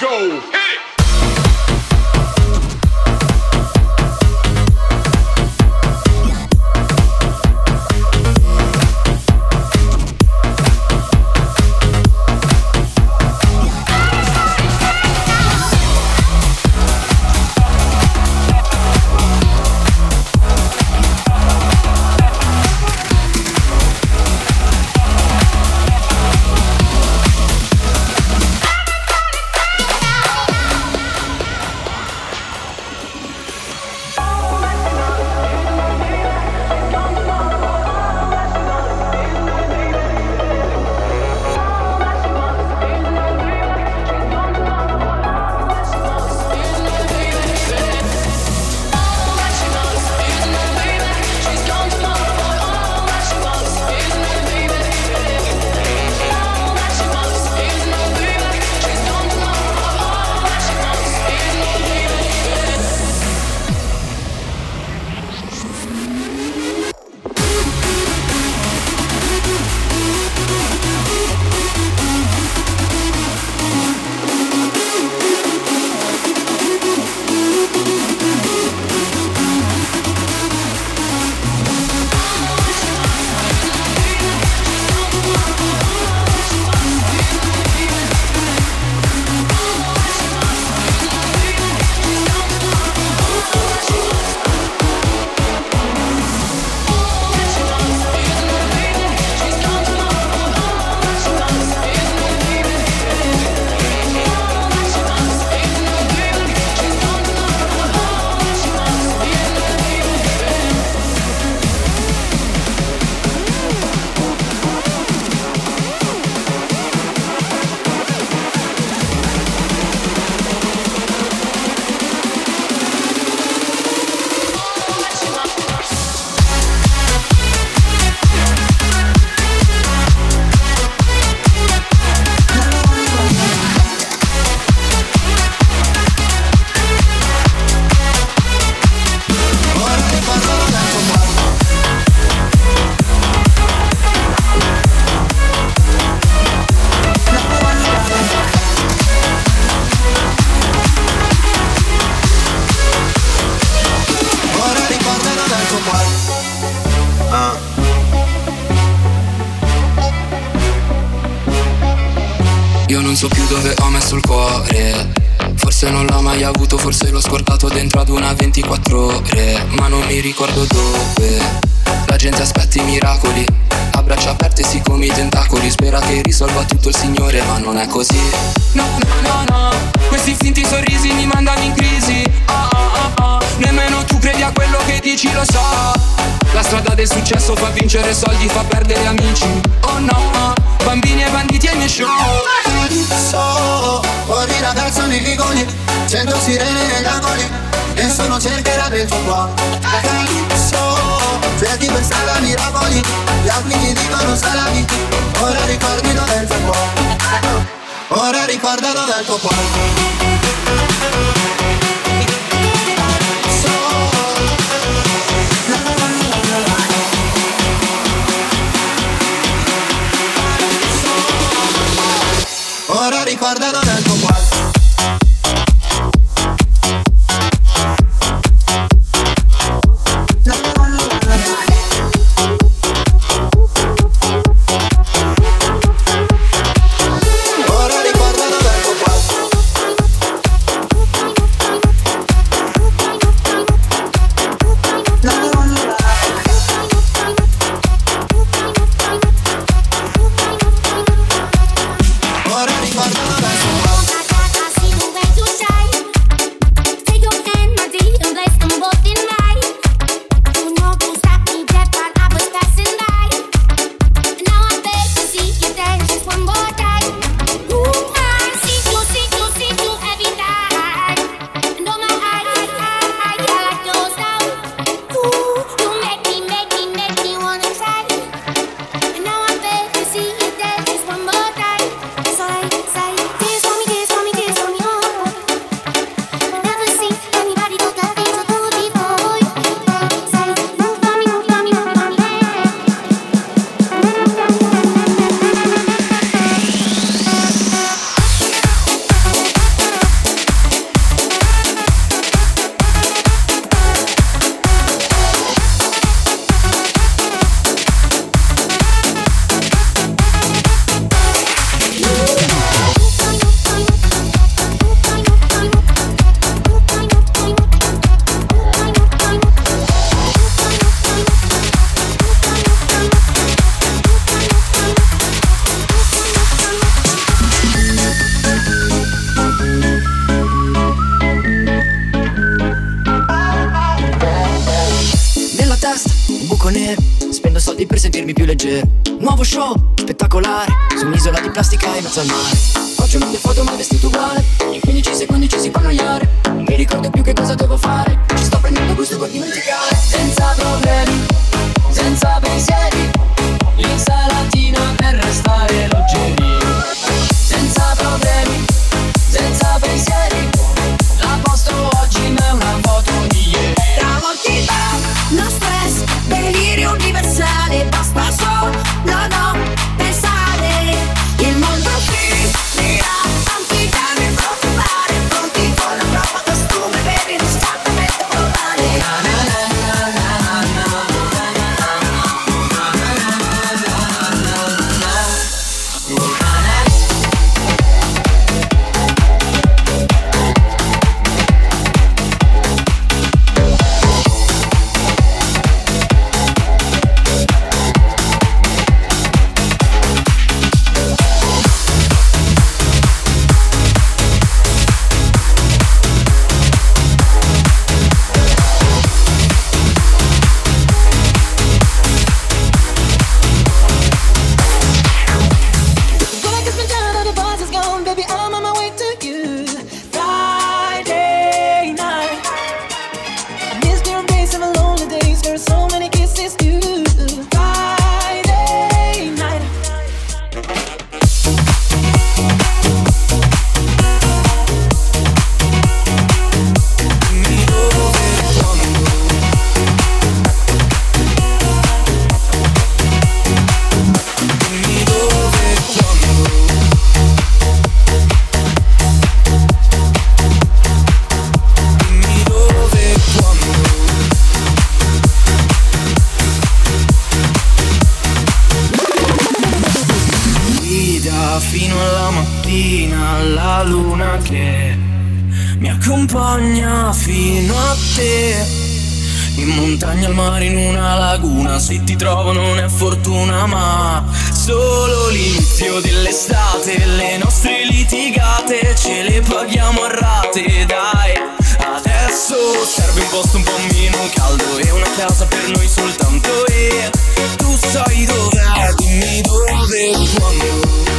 go. Non so più dove ho messo il cuore. Forse non l'ho mai avuto, forse l'ho scordato dentro ad una 24 ore Ma non mi ricordo dove La gente aspetta i miracoli. A braccia aperte si come i tentacoli. Spera che risolva tutto il Signore, ma non è così. No, no, no, no. Questi finti sorrisi mi mandano in crisi. Ah, ah, ah, ah. Nemmeno tu credi a quello che dici, lo so. La strada del successo fa vincere soldi, fa perdere amici. Oh no, bambini e banditi ai miei show. So, fuori ragazzo nei vicoli, sento sirene negli angoli, nessuno cercherà del tuo cuore. So, cerchi per strada miracoli, gli altri dicono salami, ora ricordi dov'è il tuo cuore. Ora ricorda dov'è il tuo cuore. ricorda non è il balcone Spendo soldi per sentirmi più leggero. Nuovo show, spettacolare. Su un'isola di plastica in mezzo al mare. Faccio mille foto ma vestito uguale. In 15 secondi ci si può annoiare. Non mi ricordo più che cosa devo fare. Ci sto prendendo gusto per dimenticare. Senza problemi, senza pensieri. L'insalatina per restare leggeri Senza problemi, senza pensieri. montagne al mare, in una laguna. Se ti trovo non è fortuna, ma solo l'inizio dell'estate. Le nostre litigate ce le paghiamo a rate, dai. Adesso serve un posto un po' meno caldo e una casa per noi soltanto e tu sai dov'è, dimmi dove, quando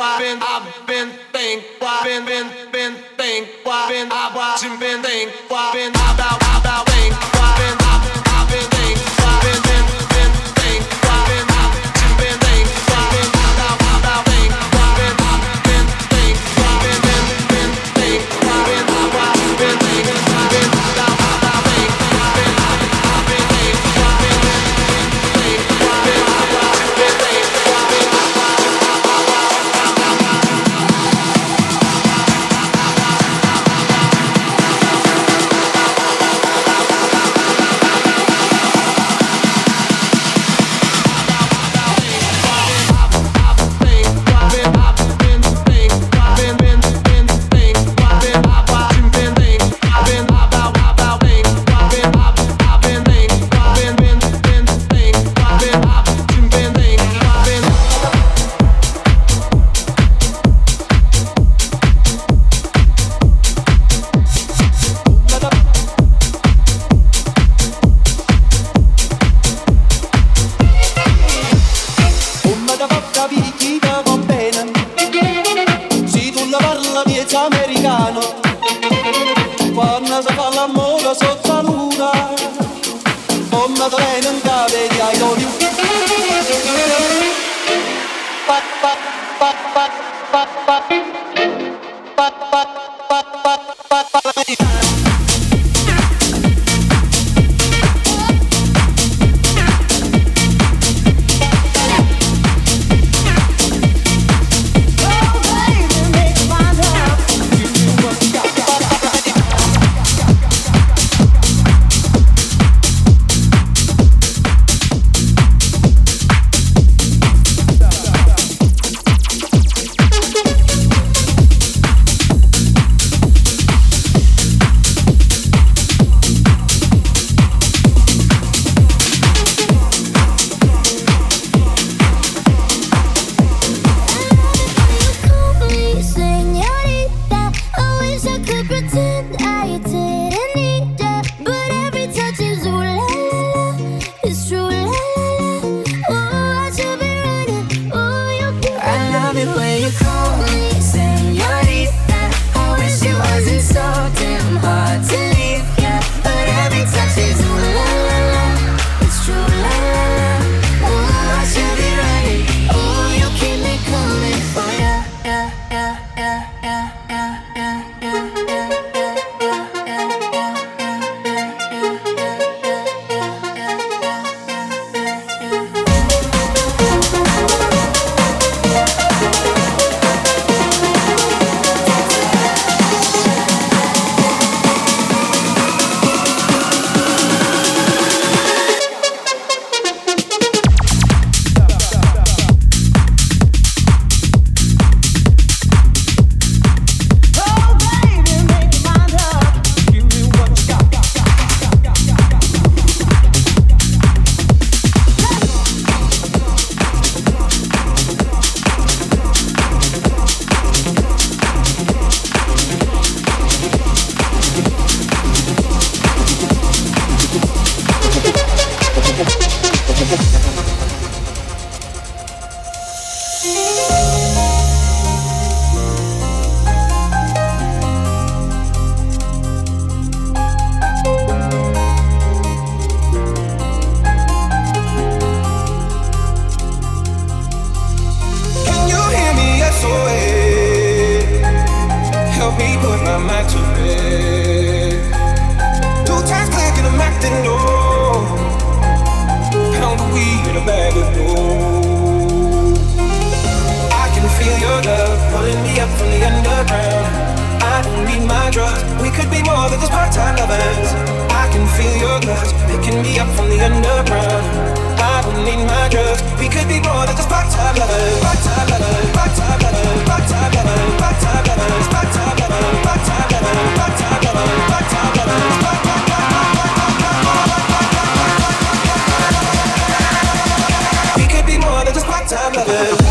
why been I've been think why been been been think why been I've been think why been I happen.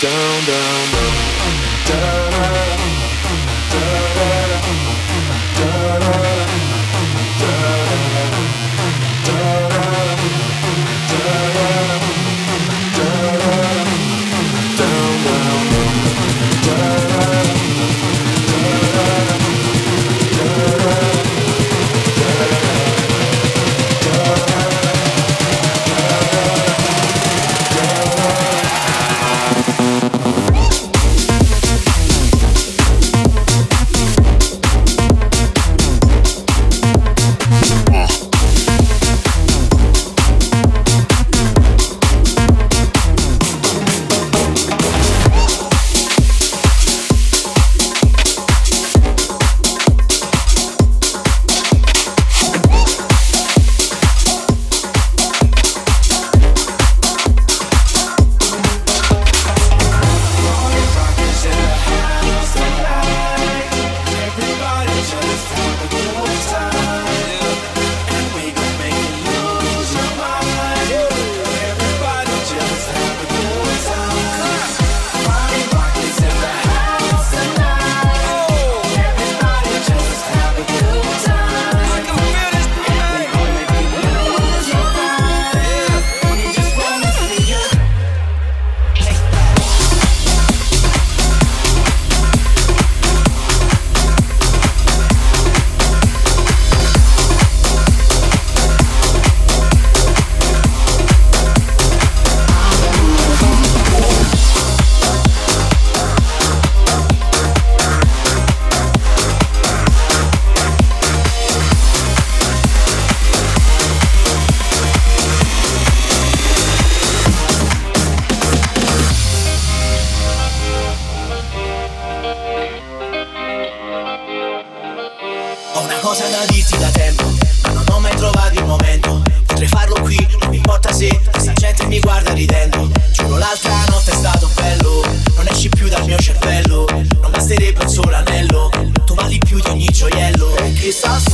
down, down, down. quizás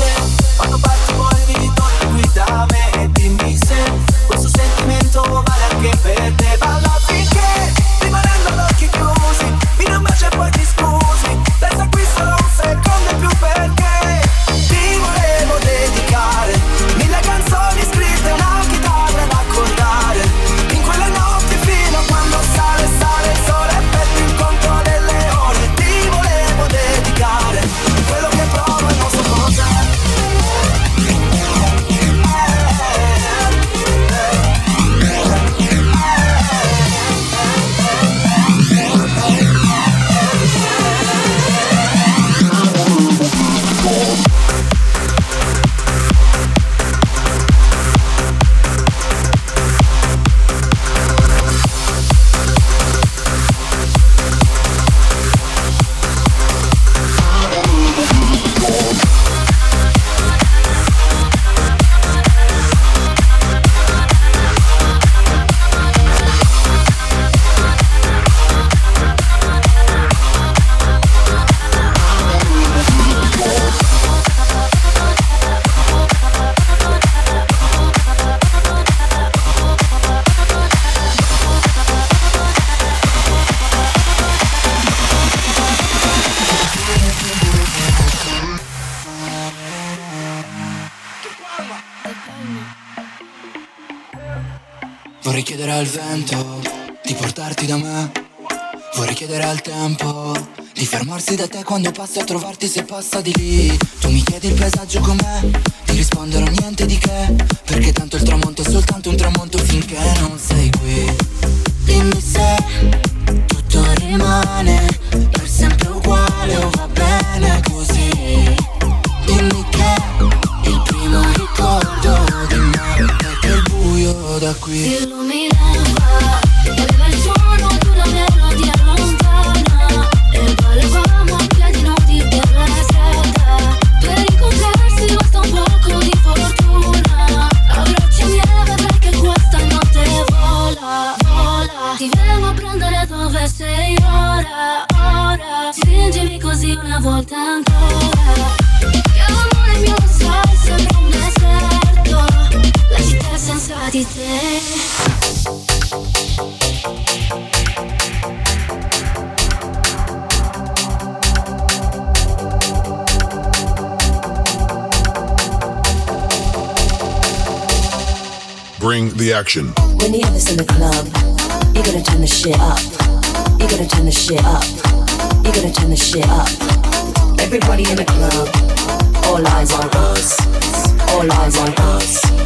al vento di portarti da me. Vorrei chiedere al tempo di fermarsi da te quando passo a trovarti se passa di lì. Tu mi chiedi il paesaggio com'è, Bring the action. When you have this in the club, you gotta turn the shit up. You gotta turn the shit up. You gotta turn the shit up. Everybody in the club, all eyes on us. All eyes on us.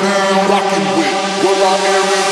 longer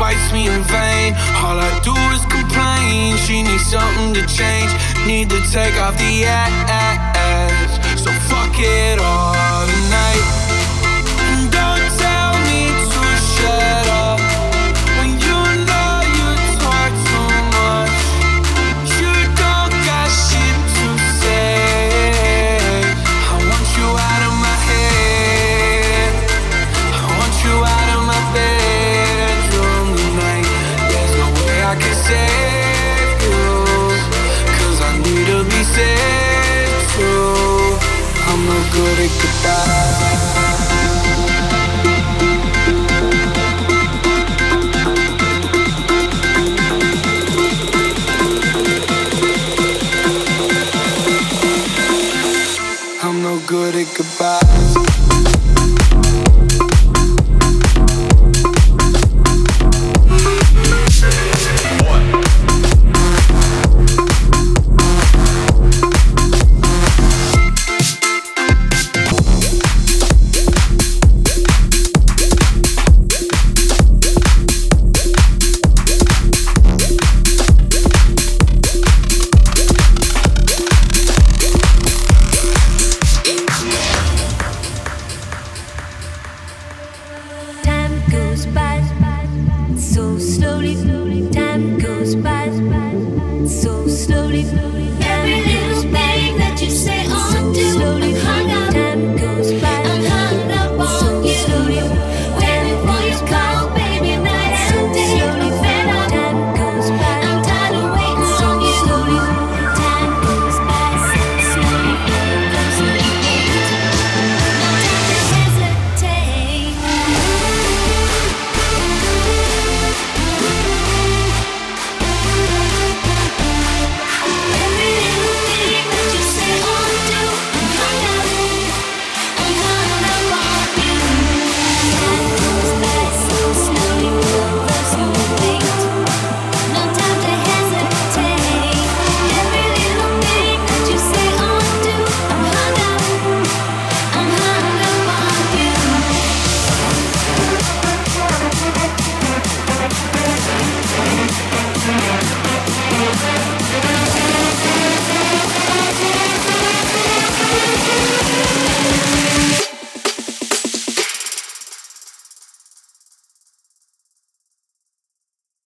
bites me in vain. All I do is complain. She needs something to change. Need to take off the ass. So fuck it all tonight.